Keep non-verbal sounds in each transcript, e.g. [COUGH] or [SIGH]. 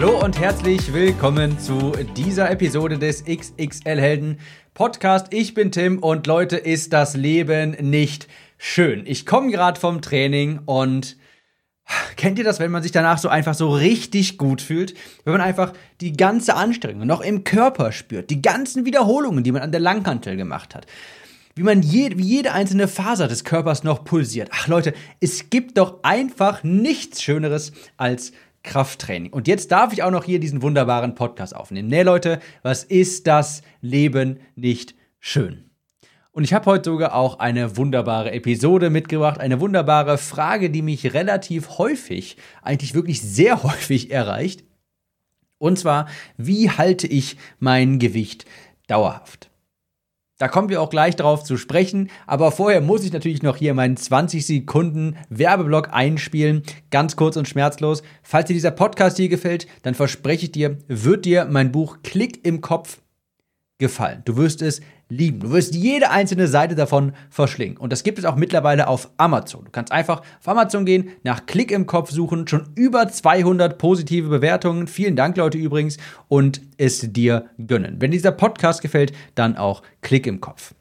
Hallo und herzlich willkommen zu dieser Episode des XXL Helden Podcast. Ich bin Tim und Leute, ist das Leben nicht schön. Ich komme gerade vom Training und kennt ihr das, wenn man sich danach so einfach so richtig gut fühlt? Wenn man einfach die ganze Anstrengung noch im Körper spürt, die ganzen Wiederholungen, die man an der Langhantel gemacht hat wie man je, wie jede einzelne Faser des Körpers noch pulsiert. Ach Leute, es gibt doch einfach nichts Schöneres als Krafttraining. Und jetzt darf ich auch noch hier diesen wunderbaren Podcast aufnehmen. Nee, Leute, was ist das Leben nicht schön? Und ich habe heute sogar auch eine wunderbare Episode mitgebracht, eine wunderbare Frage, die mich relativ häufig, eigentlich wirklich sehr häufig erreicht. Und zwar, wie halte ich mein Gewicht dauerhaft? Da kommen wir auch gleich drauf zu sprechen. Aber vorher muss ich natürlich noch hier meinen 20 Sekunden Werbeblock einspielen. Ganz kurz und schmerzlos. Falls dir dieser Podcast hier gefällt, dann verspreche ich dir, wird dir mein Buch Klick im Kopf gefallen. Du wirst es lieben. Du wirst jede einzelne Seite davon verschlingen. Und das gibt es auch mittlerweile auf Amazon. Du kannst einfach auf Amazon gehen, nach Klick im Kopf suchen, schon über 200 positive Bewertungen. Vielen Dank, Leute, übrigens, und es dir gönnen. Wenn dieser Podcast gefällt, dann auch Klick im Kopf.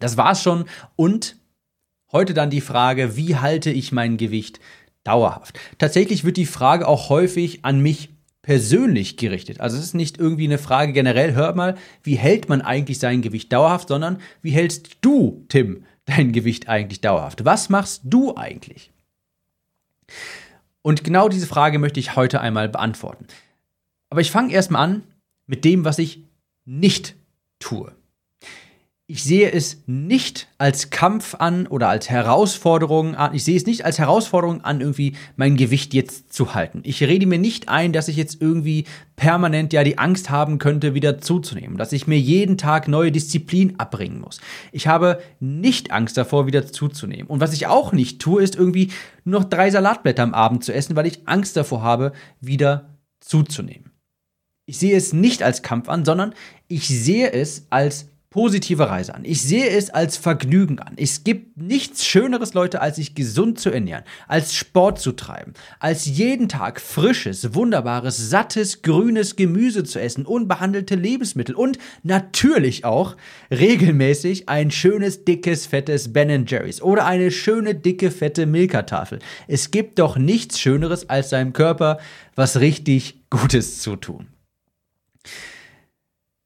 Das war's schon. Und heute dann die Frage, wie halte ich mein Gewicht dauerhaft? Tatsächlich wird die Frage auch häufig an mich persönlich gerichtet. Also es ist nicht irgendwie eine Frage generell, hör mal, wie hält man eigentlich sein Gewicht dauerhaft, sondern wie hältst du, Tim, dein Gewicht eigentlich dauerhaft? Was machst du eigentlich? Und genau diese Frage möchte ich heute einmal beantworten. Aber ich fange erstmal an mit dem, was ich nicht tue. Ich sehe es nicht als Kampf an oder als Herausforderung an. Ich sehe es nicht als Herausforderung an, irgendwie mein Gewicht jetzt zu halten. Ich rede mir nicht ein, dass ich jetzt irgendwie permanent ja die Angst haben könnte, wieder zuzunehmen, dass ich mir jeden Tag neue Disziplin abbringen muss. Ich habe nicht Angst davor, wieder zuzunehmen. Und was ich auch nicht tue, ist irgendwie nur noch drei Salatblätter am Abend zu essen, weil ich Angst davor habe, wieder zuzunehmen. Ich sehe es nicht als Kampf an, sondern ich sehe es als positive Reise an. Ich sehe es als Vergnügen an. Es gibt nichts Schöneres, Leute, als sich gesund zu ernähren, als Sport zu treiben, als jeden Tag frisches, wunderbares, sattes, grünes Gemüse zu essen, unbehandelte Lebensmittel und natürlich auch regelmäßig ein schönes, dickes, fettes Ben Jerry's oder eine schöne, dicke, fette Milka-Tafel. Es gibt doch nichts Schöneres, als seinem Körper was richtig Gutes zu tun.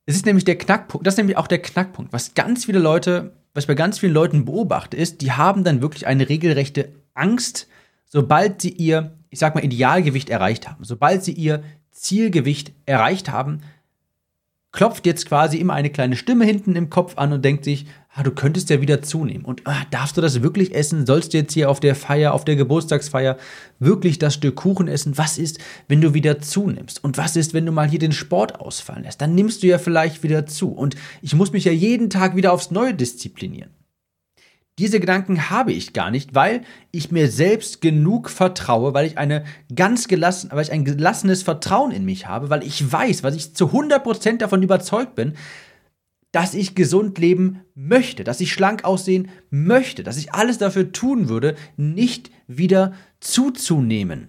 Es ist nämlich der Knackpunkt, das ist nämlich auch der Knackpunkt. Was ganz viele Leute, was ich bei ganz vielen Leuten beobachte, ist, die haben dann wirklich eine regelrechte Angst, sobald sie ihr, ich sag mal, Idealgewicht erreicht haben. Sobald sie ihr Zielgewicht erreicht haben, klopft jetzt quasi immer eine kleine Stimme hinten im Kopf an und denkt sich, ah, du könntest ja wieder zunehmen. Und ah, darfst du das wirklich essen? Sollst du jetzt hier auf der Feier, auf der Geburtstagsfeier wirklich das Stück Kuchen essen? Was ist, wenn du wieder zunimmst? Und was ist, wenn du mal hier den Sport ausfallen lässt? Dann nimmst du ja vielleicht wieder zu. Und ich muss mich ja jeden Tag wieder aufs Neue disziplinieren. Diese Gedanken habe ich gar nicht, weil ich mir selbst genug vertraue, weil ich eine ganz gelassen, weil ich ein gelassenes Vertrauen in mich habe, weil ich weiß, was ich zu 100% davon überzeugt bin, dass ich gesund leben möchte, dass ich schlank aussehen möchte, dass ich alles dafür tun würde, nicht wieder zuzunehmen.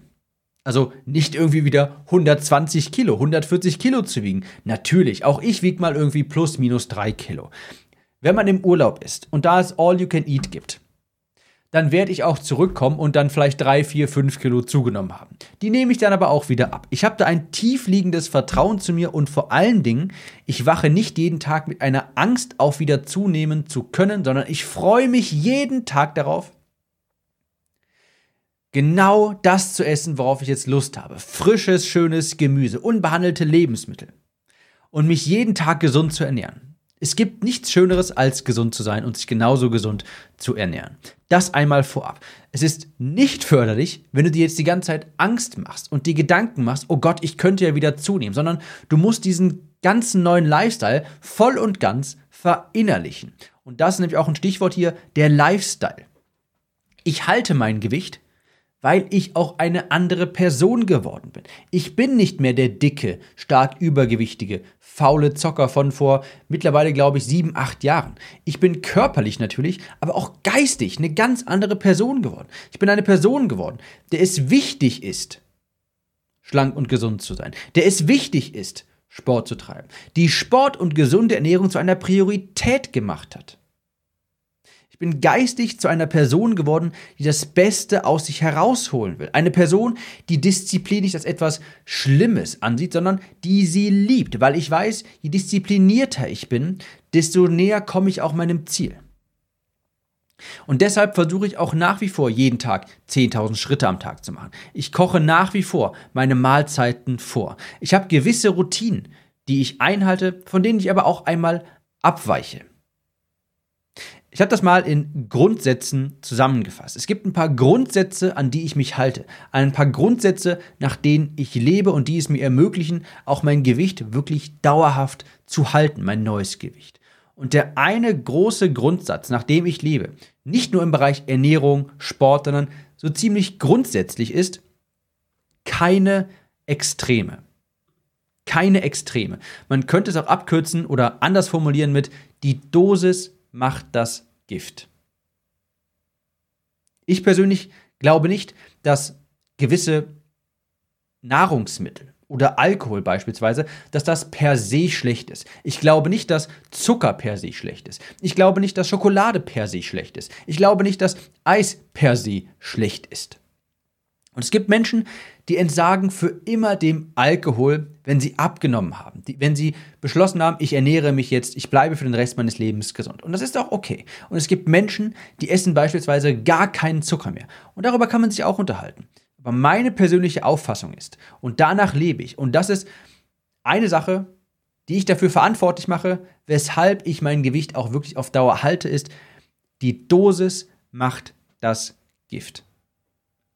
Also nicht irgendwie wieder 120 Kilo, 140 Kilo zu wiegen. Natürlich, auch ich wiege mal irgendwie plus minus drei Kilo. Wenn man im Urlaub ist und da es All You Can Eat gibt, dann werde ich auch zurückkommen und dann vielleicht drei, vier, fünf Kilo zugenommen haben. Die nehme ich dann aber auch wieder ab. Ich habe da ein tiefliegendes Vertrauen zu mir und vor allen Dingen, ich wache nicht jeden Tag mit einer Angst auf, wieder zunehmen zu können, sondern ich freue mich jeden Tag darauf, genau das zu essen, worauf ich jetzt Lust habe. Frisches, schönes Gemüse, unbehandelte Lebensmittel. Und mich jeden Tag gesund zu ernähren. Es gibt nichts Schöneres, als gesund zu sein und sich genauso gesund zu ernähren. Das einmal vorab. Es ist nicht förderlich, wenn du dir jetzt die ganze Zeit Angst machst und die Gedanken machst, oh Gott, ich könnte ja wieder zunehmen, sondern du musst diesen ganzen neuen Lifestyle voll und ganz verinnerlichen. Und das ist nämlich auch ein Stichwort hier, der Lifestyle. Ich halte mein Gewicht, weil ich auch eine andere Person geworden bin. Ich bin nicht mehr der dicke, stark übergewichtige, faule Zocker von vor mittlerweile, glaube ich, sieben, acht Jahren. Ich bin körperlich natürlich, aber auch geistig eine ganz andere Person geworden. Ich bin eine Person geworden, der es wichtig ist, schlank und gesund zu sein, der es wichtig ist, Sport zu treiben, die Sport und gesunde Ernährung zu einer Priorität gemacht hat. Ich bin geistig zu einer Person geworden, die das Beste aus sich herausholen will. Eine Person, die Disziplin nicht als etwas Schlimmes ansieht, sondern die sie liebt, weil ich weiß, je disziplinierter ich bin, desto näher komme ich auch meinem Ziel. Und deshalb versuche ich auch nach wie vor jeden Tag 10.000 Schritte am Tag zu machen. Ich koche nach wie vor meine Mahlzeiten vor. Ich habe gewisse Routinen, die ich einhalte, von denen ich aber auch einmal abweiche. Ich habe das mal in Grundsätzen zusammengefasst. Es gibt ein paar Grundsätze, an die ich mich halte. Ein paar Grundsätze, nach denen ich lebe und die es mir ermöglichen, auch mein Gewicht wirklich dauerhaft zu halten, mein neues Gewicht. Und der eine große Grundsatz, nach dem ich lebe, nicht nur im Bereich Ernährung, Sport, sondern so ziemlich grundsätzlich ist, keine Extreme. Keine Extreme. Man könnte es auch abkürzen oder anders formulieren mit die Dosis macht das Gift. Ich persönlich glaube nicht, dass gewisse Nahrungsmittel oder Alkohol beispielsweise, dass das per se schlecht ist. Ich glaube nicht, dass Zucker per se schlecht ist. Ich glaube nicht, dass Schokolade per se schlecht ist. Ich glaube nicht, dass Eis per se schlecht ist. Und es gibt Menschen, die entsagen für immer dem Alkohol, wenn sie abgenommen haben, die, wenn sie beschlossen haben, ich ernähre mich jetzt, ich bleibe für den Rest meines Lebens gesund. Und das ist auch okay. Und es gibt Menschen, die essen beispielsweise gar keinen Zucker mehr. Und darüber kann man sich auch unterhalten. Aber meine persönliche Auffassung ist, und danach lebe ich, und das ist eine Sache, die ich dafür verantwortlich mache, weshalb ich mein Gewicht auch wirklich auf Dauer halte, ist, die Dosis macht das Gift.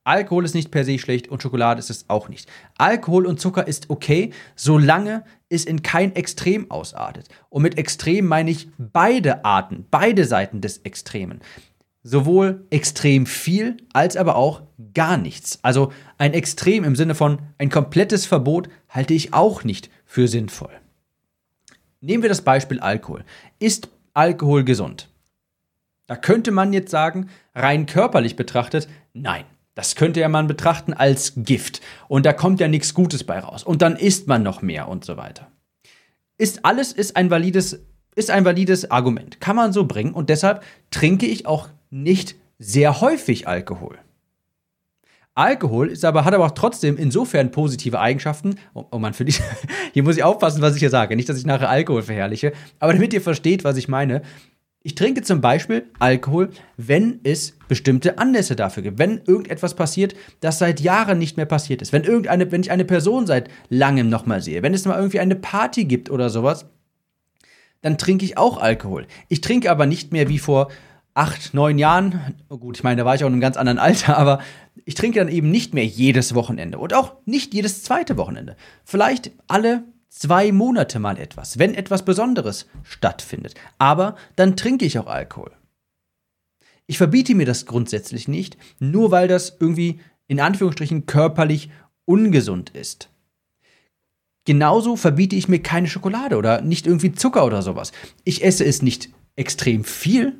Alkohol ist nicht per se schlecht und Schokolade ist es auch nicht. Alkohol und Zucker ist okay, solange es in kein Extrem ausartet. Und mit Extrem meine ich beide Arten, beide Seiten des Extremen. Sowohl extrem viel als aber auch gar nichts. Also ein Extrem im Sinne von ein komplettes Verbot halte ich auch nicht für sinnvoll. Nehmen wir das Beispiel Alkohol. Ist Alkohol gesund? Da könnte man jetzt sagen, rein körperlich betrachtet, nein. Das könnte ja man betrachten als Gift. Und da kommt ja nichts Gutes bei raus. Und dann isst man noch mehr und so weiter. Ist alles ist ein valides, ist ein valides Argument. Kann man so bringen. Und deshalb trinke ich auch nicht sehr häufig Alkohol. Alkohol ist aber, hat aber auch trotzdem insofern positive Eigenschaften. Oh, oh Mann, für dich, [LAUGHS] hier muss ich aufpassen, was ich hier sage. Nicht, dass ich nachher Alkohol verherrliche, aber damit ihr versteht, was ich meine. Ich trinke zum Beispiel Alkohol, wenn es bestimmte Anlässe dafür gibt. Wenn irgendetwas passiert, das seit Jahren nicht mehr passiert ist. Wenn, irgendeine, wenn ich eine Person seit langem nochmal sehe. Wenn es mal irgendwie eine Party gibt oder sowas, dann trinke ich auch Alkohol. Ich trinke aber nicht mehr wie vor acht, neun Jahren. Oh gut, ich meine, da war ich auch in einem ganz anderen [LAUGHS] Alter, aber ich trinke dann eben nicht mehr jedes Wochenende und auch nicht jedes zweite Wochenende. Vielleicht alle zwei Monate mal etwas, wenn etwas Besonderes stattfindet. Aber dann trinke ich auch Alkohol. Ich verbiete mir das grundsätzlich nicht, nur weil das irgendwie in Anführungsstrichen körperlich ungesund ist. Genauso verbiete ich mir keine Schokolade oder nicht irgendwie Zucker oder sowas. Ich esse es nicht extrem viel,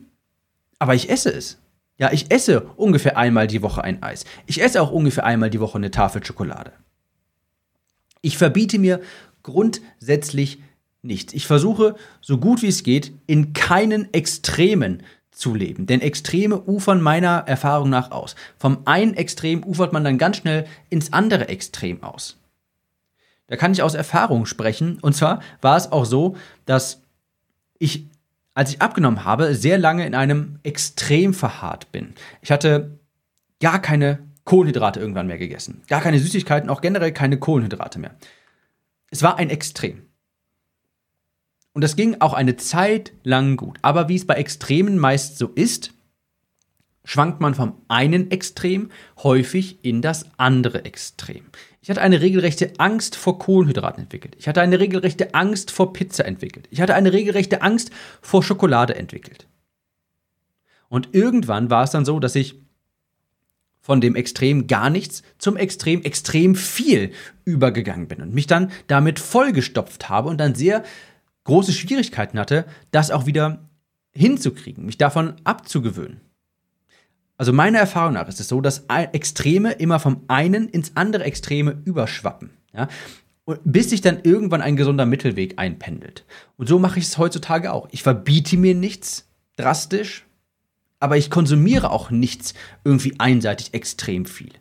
aber ich esse es. Ja, ich esse ungefähr einmal die Woche ein Eis. Ich esse auch ungefähr einmal die Woche eine Tafel Schokolade. Ich verbiete mir grundsätzlich nichts. Ich versuche, so gut wie es geht, in keinen Extremen zu leben. Denn Extreme ufern meiner Erfahrung nach aus. Vom einen Extrem ufert man dann ganz schnell ins andere Extrem aus. Da kann ich aus Erfahrung sprechen. Und zwar war es auch so, dass ich, als ich abgenommen habe, sehr lange in einem Extrem verharrt bin. Ich hatte gar keine Kohlenhydrate irgendwann mehr gegessen. Gar keine Süßigkeiten, auch generell keine Kohlenhydrate mehr. Es war ein Extrem. Und das ging auch eine Zeit lang gut. Aber wie es bei Extremen meist so ist, schwankt man vom einen Extrem häufig in das andere Extrem. Ich hatte eine regelrechte Angst vor Kohlenhydraten entwickelt. Ich hatte eine regelrechte Angst vor Pizza entwickelt. Ich hatte eine regelrechte Angst vor Schokolade entwickelt. Und irgendwann war es dann so, dass ich von dem Extrem gar nichts zum Extrem extrem viel übergegangen bin und mich dann damit vollgestopft habe und dann sehr große Schwierigkeiten hatte, das auch wieder hinzukriegen, mich davon abzugewöhnen. Also meiner Erfahrung nach ist es so, dass Extreme immer vom einen ins andere Extreme überschwappen. Ja? bis sich dann irgendwann ein gesunder Mittelweg einpendelt. Und so mache ich es heutzutage auch. Ich verbiete mir nichts drastisch, aber ich konsumiere auch nichts irgendwie einseitig extrem viel.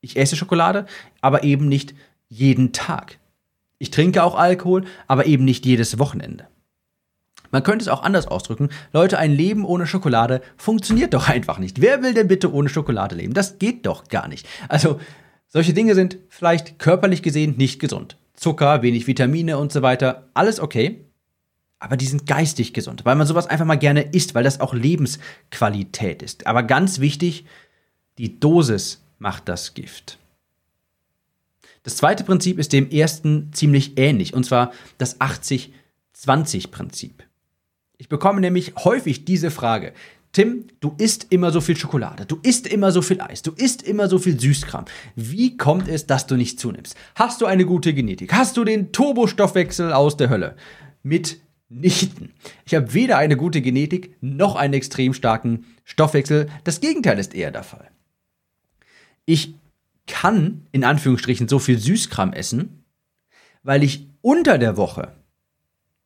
Ich esse Schokolade, aber eben nicht jeden Tag. Ich trinke auch Alkohol, aber eben nicht jedes Wochenende. Man könnte es auch anders ausdrücken. Leute, ein Leben ohne Schokolade funktioniert doch einfach nicht. Wer will denn bitte ohne Schokolade leben? Das geht doch gar nicht. Also, solche Dinge sind vielleicht körperlich gesehen nicht gesund. Zucker, wenig Vitamine und so weiter, alles okay. Aber die sind geistig gesund, weil man sowas einfach mal gerne isst, weil das auch Lebensqualität ist. Aber ganz wichtig, die Dosis macht das Gift. Das zweite Prinzip ist dem ersten ziemlich ähnlich, und zwar das 80-20-Prinzip. Ich bekomme nämlich häufig diese Frage. Tim, du isst immer so viel Schokolade, du isst immer so viel Eis, du isst immer so viel Süßkram. Wie kommt es, dass du nicht zunimmst? Hast du eine gute Genetik? Hast du den Turbostoffwechsel aus der Hölle? Mitnichten. Ich habe weder eine gute Genetik noch einen extrem starken Stoffwechsel. Das Gegenteil ist eher der Fall. Ich kann in Anführungsstrichen so viel Süßkram essen, weil ich unter der Woche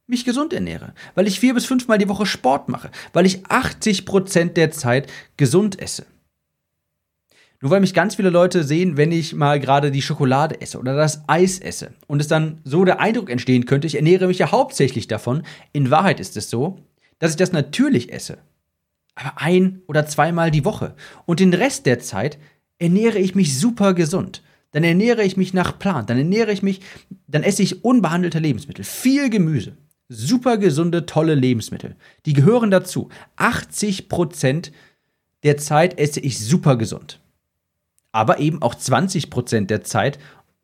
mich gesund ernähre, weil ich vier bis fünfmal die Woche Sport mache, weil ich 80 Prozent der Zeit gesund esse. Nur weil mich ganz viele Leute sehen, wenn ich mal gerade die Schokolade esse oder das Eis esse und es dann so der Eindruck entstehen könnte, ich ernähre mich ja hauptsächlich davon. In Wahrheit ist es so, dass ich das natürlich esse. Aber ein oder zweimal die Woche. Und den Rest der Zeit ernähre ich mich super gesund. Dann ernähre ich mich nach Plan. Dann ernähre ich mich, dann esse ich unbehandelte Lebensmittel. Viel Gemüse super gesunde, tolle Lebensmittel. Die gehören dazu. 80 Prozent der Zeit esse ich super gesund. Aber eben auch 20 Prozent der Zeit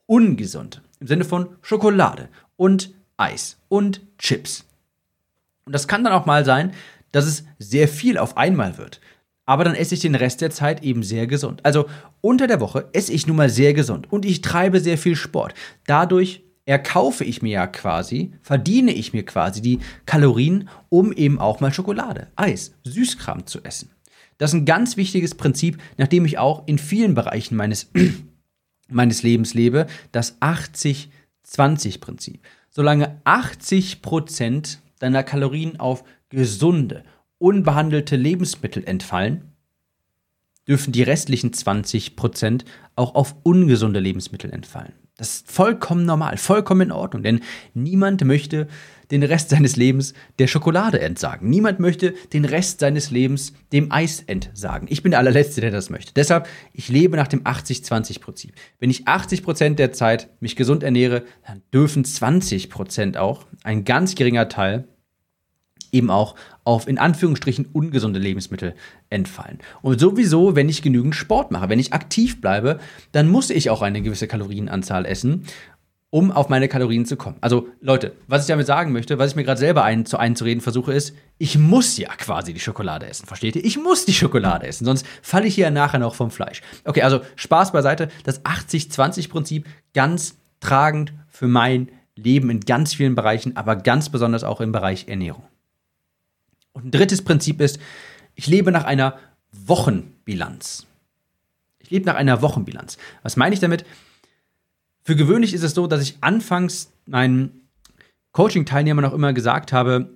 ungesund. Im Sinne von Schokolade und Eis und Chips. Und das kann dann auch mal sein, dass es sehr viel auf einmal wird. Aber dann esse ich den Rest der Zeit eben sehr gesund. Also unter der Woche esse ich nun mal sehr gesund und ich treibe sehr viel Sport. Dadurch erkaufe ich mir ja quasi, verdiene ich mir quasi die Kalorien, um eben auch mal Schokolade, Eis, Süßkram zu essen. Das ist ein ganz wichtiges Prinzip, nachdem ich auch in vielen Bereichen meines, [CLEARS THROAT] meines Lebens lebe, das 80-20-Prinzip. Solange 80% deiner Kalorien auf gesunde, unbehandelte Lebensmittel entfallen, dürfen die restlichen 20% auch auf ungesunde Lebensmittel entfallen. Das ist vollkommen normal, vollkommen in Ordnung, denn niemand möchte den Rest seines Lebens der Schokolade entsagen. Niemand möchte den Rest seines Lebens dem Eis entsagen. Ich bin der allerletzte, der das möchte. Deshalb, ich lebe nach dem 80-20-Prinzip. Wenn ich 80% der Zeit mich gesund ernähre, dann dürfen 20% auch, ein ganz geringer Teil, eben auch auf in Anführungsstrichen ungesunde Lebensmittel entfallen. Und sowieso, wenn ich genügend Sport mache, wenn ich aktiv bleibe, dann muss ich auch eine gewisse Kalorienanzahl essen, um auf meine Kalorien zu kommen. Also Leute, was ich damit sagen möchte, was ich mir gerade selber ein, zu einzureden versuche, ist, ich muss ja quasi die Schokolade essen. Versteht ihr? Ich muss die Schokolade essen, sonst falle ich hier nachher noch vom Fleisch. Okay, also Spaß beiseite. Das 80-20-Prinzip ganz tragend für mein Leben in ganz vielen Bereichen, aber ganz besonders auch im Bereich Ernährung. Und ein drittes Prinzip ist, ich lebe nach einer Wochenbilanz. Ich lebe nach einer Wochenbilanz. Was meine ich damit? Für gewöhnlich ist es so, dass ich anfangs meinen Coaching-Teilnehmern auch immer gesagt habe,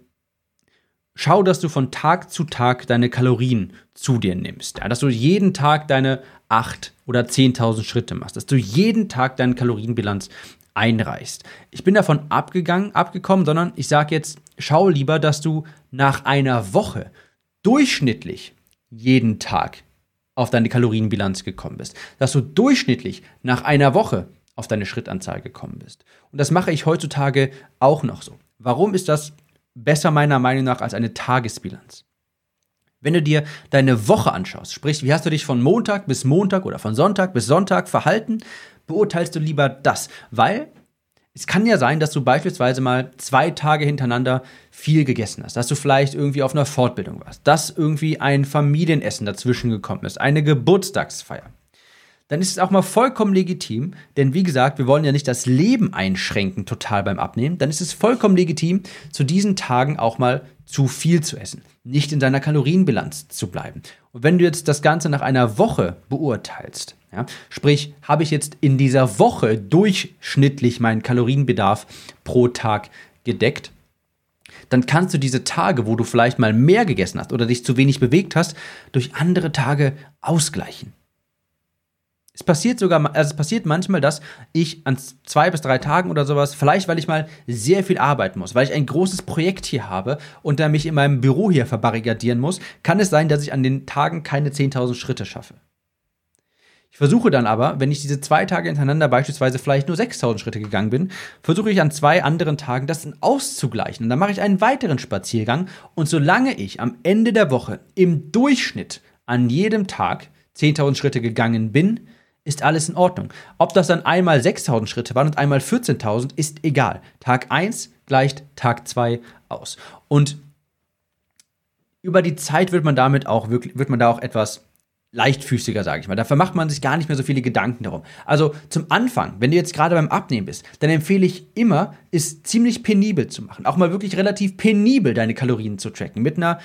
schau, dass du von Tag zu Tag deine Kalorien zu dir nimmst. Ja, dass du jeden Tag deine 8 oder 10.000 Schritte machst. Dass du jeden Tag deine Kalorienbilanz einreichst. Ich bin davon abgegangen, abgekommen, sondern ich sage jetzt, schau lieber, dass du nach einer Woche durchschnittlich jeden Tag auf deine Kalorienbilanz gekommen bist. Dass du durchschnittlich nach einer Woche auf deine Schrittanzahl gekommen bist. Und das mache ich heutzutage auch noch so. Warum ist das besser meiner Meinung nach als eine Tagesbilanz? Wenn du dir deine Woche anschaust, sprich, wie hast du dich von Montag bis Montag oder von Sonntag bis Sonntag verhalten, beurteilst du lieber das, weil es kann ja sein, dass du beispielsweise mal zwei Tage hintereinander viel gegessen hast, dass du vielleicht irgendwie auf einer Fortbildung warst, dass irgendwie ein Familienessen dazwischen gekommen ist, eine Geburtstagsfeier. Dann ist es auch mal vollkommen legitim, denn wie gesagt, wir wollen ja nicht das Leben einschränken total beim Abnehmen, dann ist es vollkommen legitim, zu diesen Tagen auch mal zu viel zu essen, nicht in deiner Kalorienbilanz zu bleiben. Und wenn du jetzt das Ganze nach einer Woche beurteilst, ja, sprich, habe ich jetzt in dieser Woche durchschnittlich meinen Kalorienbedarf pro Tag gedeckt, dann kannst du diese Tage, wo du vielleicht mal mehr gegessen hast oder dich zu wenig bewegt hast, durch andere Tage ausgleichen. Es passiert sogar, also es passiert manchmal, dass ich an zwei bis drei Tagen oder sowas, vielleicht weil ich mal sehr viel arbeiten muss, weil ich ein großes Projekt hier habe und da mich in meinem Büro hier verbarrikadieren muss, kann es sein, dass ich an den Tagen keine 10.000 Schritte schaffe. Ich versuche dann aber, wenn ich diese zwei Tage hintereinander beispielsweise vielleicht nur 6000 Schritte gegangen bin, versuche ich an zwei anderen Tagen das auszugleichen. Und dann mache ich einen weiteren Spaziergang. Und solange ich am Ende der Woche im Durchschnitt an jedem Tag 10.000 Schritte gegangen bin, ist alles in Ordnung. Ob das dann einmal 6000 Schritte waren und einmal 14.000, ist egal. Tag 1 gleicht Tag 2 aus. Und über die Zeit wird man damit auch wirklich, wird man da auch etwas leichtfüßiger, sage ich mal. Dafür macht man sich gar nicht mehr so viele Gedanken darum. Also zum Anfang, wenn du jetzt gerade beim Abnehmen bist, dann empfehle ich immer, es ziemlich penibel zu machen. Auch mal wirklich relativ penibel deine Kalorien zu tracken mit einer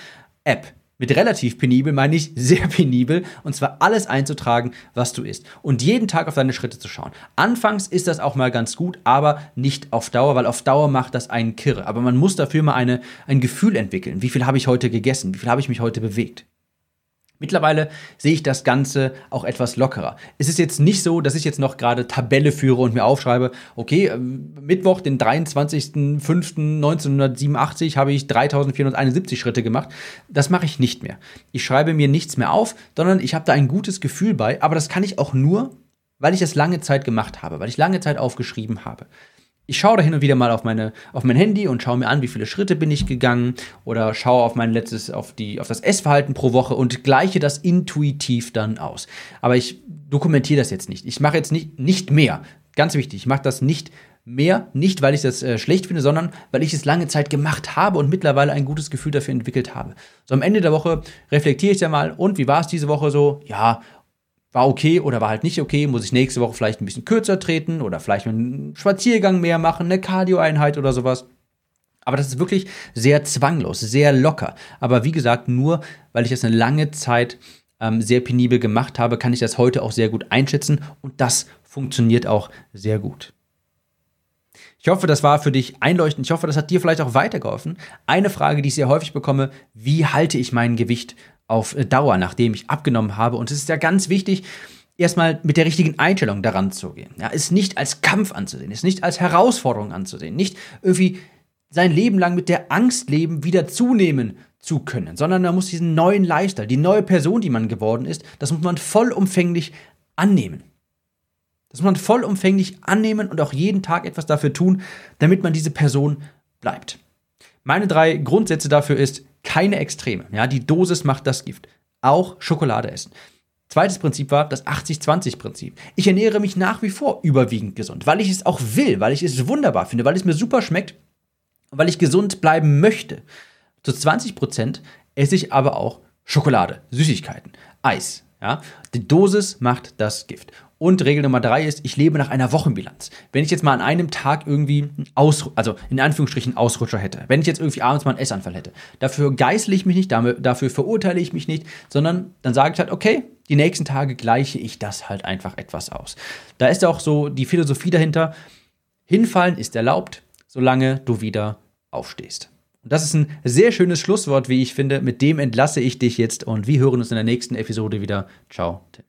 App. Mit relativ penibel meine ich sehr penibel und zwar alles einzutragen, was du isst und jeden Tag auf deine Schritte zu schauen. Anfangs ist das auch mal ganz gut, aber nicht auf Dauer, weil auf Dauer macht das einen Kirre. Aber man muss dafür mal eine, ein Gefühl entwickeln. Wie viel habe ich heute gegessen? Wie viel habe ich mich heute bewegt? Mittlerweile sehe ich das Ganze auch etwas lockerer. Es ist jetzt nicht so, dass ich jetzt noch gerade Tabelle führe und mir aufschreibe, okay, ähm, Mittwoch, den 23.05.1987 habe ich 3471 Schritte gemacht. Das mache ich nicht mehr. Ich schreibe mir nichts mehr auf, sondern ich habe da ein gutes Gefühl bei, aber das kann ich auch nur, weil ich es lange Zeit gemacht habe, weil ich lange Zeit aufgeschrieben habe ich schaue da hin und wieder mal auf, meine, auf mein Handy und schaue mir an, wie viele Schritte bin ich gegangen oder schaue auf mein letztes, auf, die, auf das Essverhalten pro Woche und gleiche das intuitiv dann aus. Aber ich dokumentiere das jetzt nicht. Ich mache jetzt nicht, nicht mehr. Ganz wichtig, ich mache das nicht mehr, nicht weil ich das äh, schlecht finde, sondern weil ich es lange Zeit gemacht habe und mittlerweile ein gutes Gefühl dafür entwickelt habe. So am Ende der Woche reflektiere ich ja mal, und wie war es diese Woche so? Ja, war okay oder war halt nicht okay, muss ich nächste Woche vielleicht ein bisschen kürzer treten oder vielleicht einen Spaziergang mehr machen, eine Cardio-Einheit oder sowas. Aber das ist wirklich sehr zwanglos, sehr locker. Aber wie gesagt, nur weil ich das eine lange Zeit ähm, sehr penibel gemacht habe, kann ich das heute auch sehr gut einschätzen und das funktioniert auch sehr gut. Ich hoffe, das war für dich einleuchtend. Ich hoffe, das hat dir vielleicht auch weitergeholfen. Eine Frage, die ich sehr häufig bekomme, wie halte ich mein Gewicht auf Dauer, nachdem ich abgenommen habe. Und es ist ja ganz wichtig, erstmal mit der richtigen Einstellung daran zu gehen. Ja, es nicht als Kampf anzusehen, es nicht als Herausforderung anzusehen, nicht irgendwie sein Leben lang mit der Angst leben, wieder zunehmen zu können, sondern man muss diesen neuen Lifestyle, die neue Person, die man geworden ist, das muss man vollumfänglich annehmen. Das muss man vollumfänglich annehmen und auch jeden Tag etwas dafür tun, damit man diese Person bleibt. Meine drei Grundsätze dafür ist, keine Extreme. Ja, die Dosis macht das Gift. Auch Schokolade essen. Zweites Prinzip war das 80-20-Prinzip. Ich ernähre mich nach wie vor überwiegend gesund, weil ich es auch will, weil ich es wunderbar finde, weil es mir super schmeckt und weil ich gesund bleiben möchte. Zu 20% esse ich aber auch Schokolade, Süßigkeiten, Eis. Ja? Die Dosis macht das Gift. Und Regel Nummer drei ist, ich lebe nach einer Wochenbilanz. Wenn ich jetzt mal an einem Tag irgendwie aus, also in Anführungsstrichen Ausrutscher hätte, wenn ich jetzt irgendwie abends mal einen Essanfall hätte, dafür geißle ich mich nicht, dafür verurteile ich mich nicht, sondern dann sage ich halt, okay, die nächsten Tage gleiche ich das halt einfach etwas aus. Da ist auch so die Philosophie dahinter, hinfallen ist erlaubt, solange du wieder aufstehst. Und das ist ein sehr schönes Schlusswort, wie ich finde. Mit dem entlasse ich dich jetzt und wir hören uns in der nächsten Episode wieder. Ciao, Tim.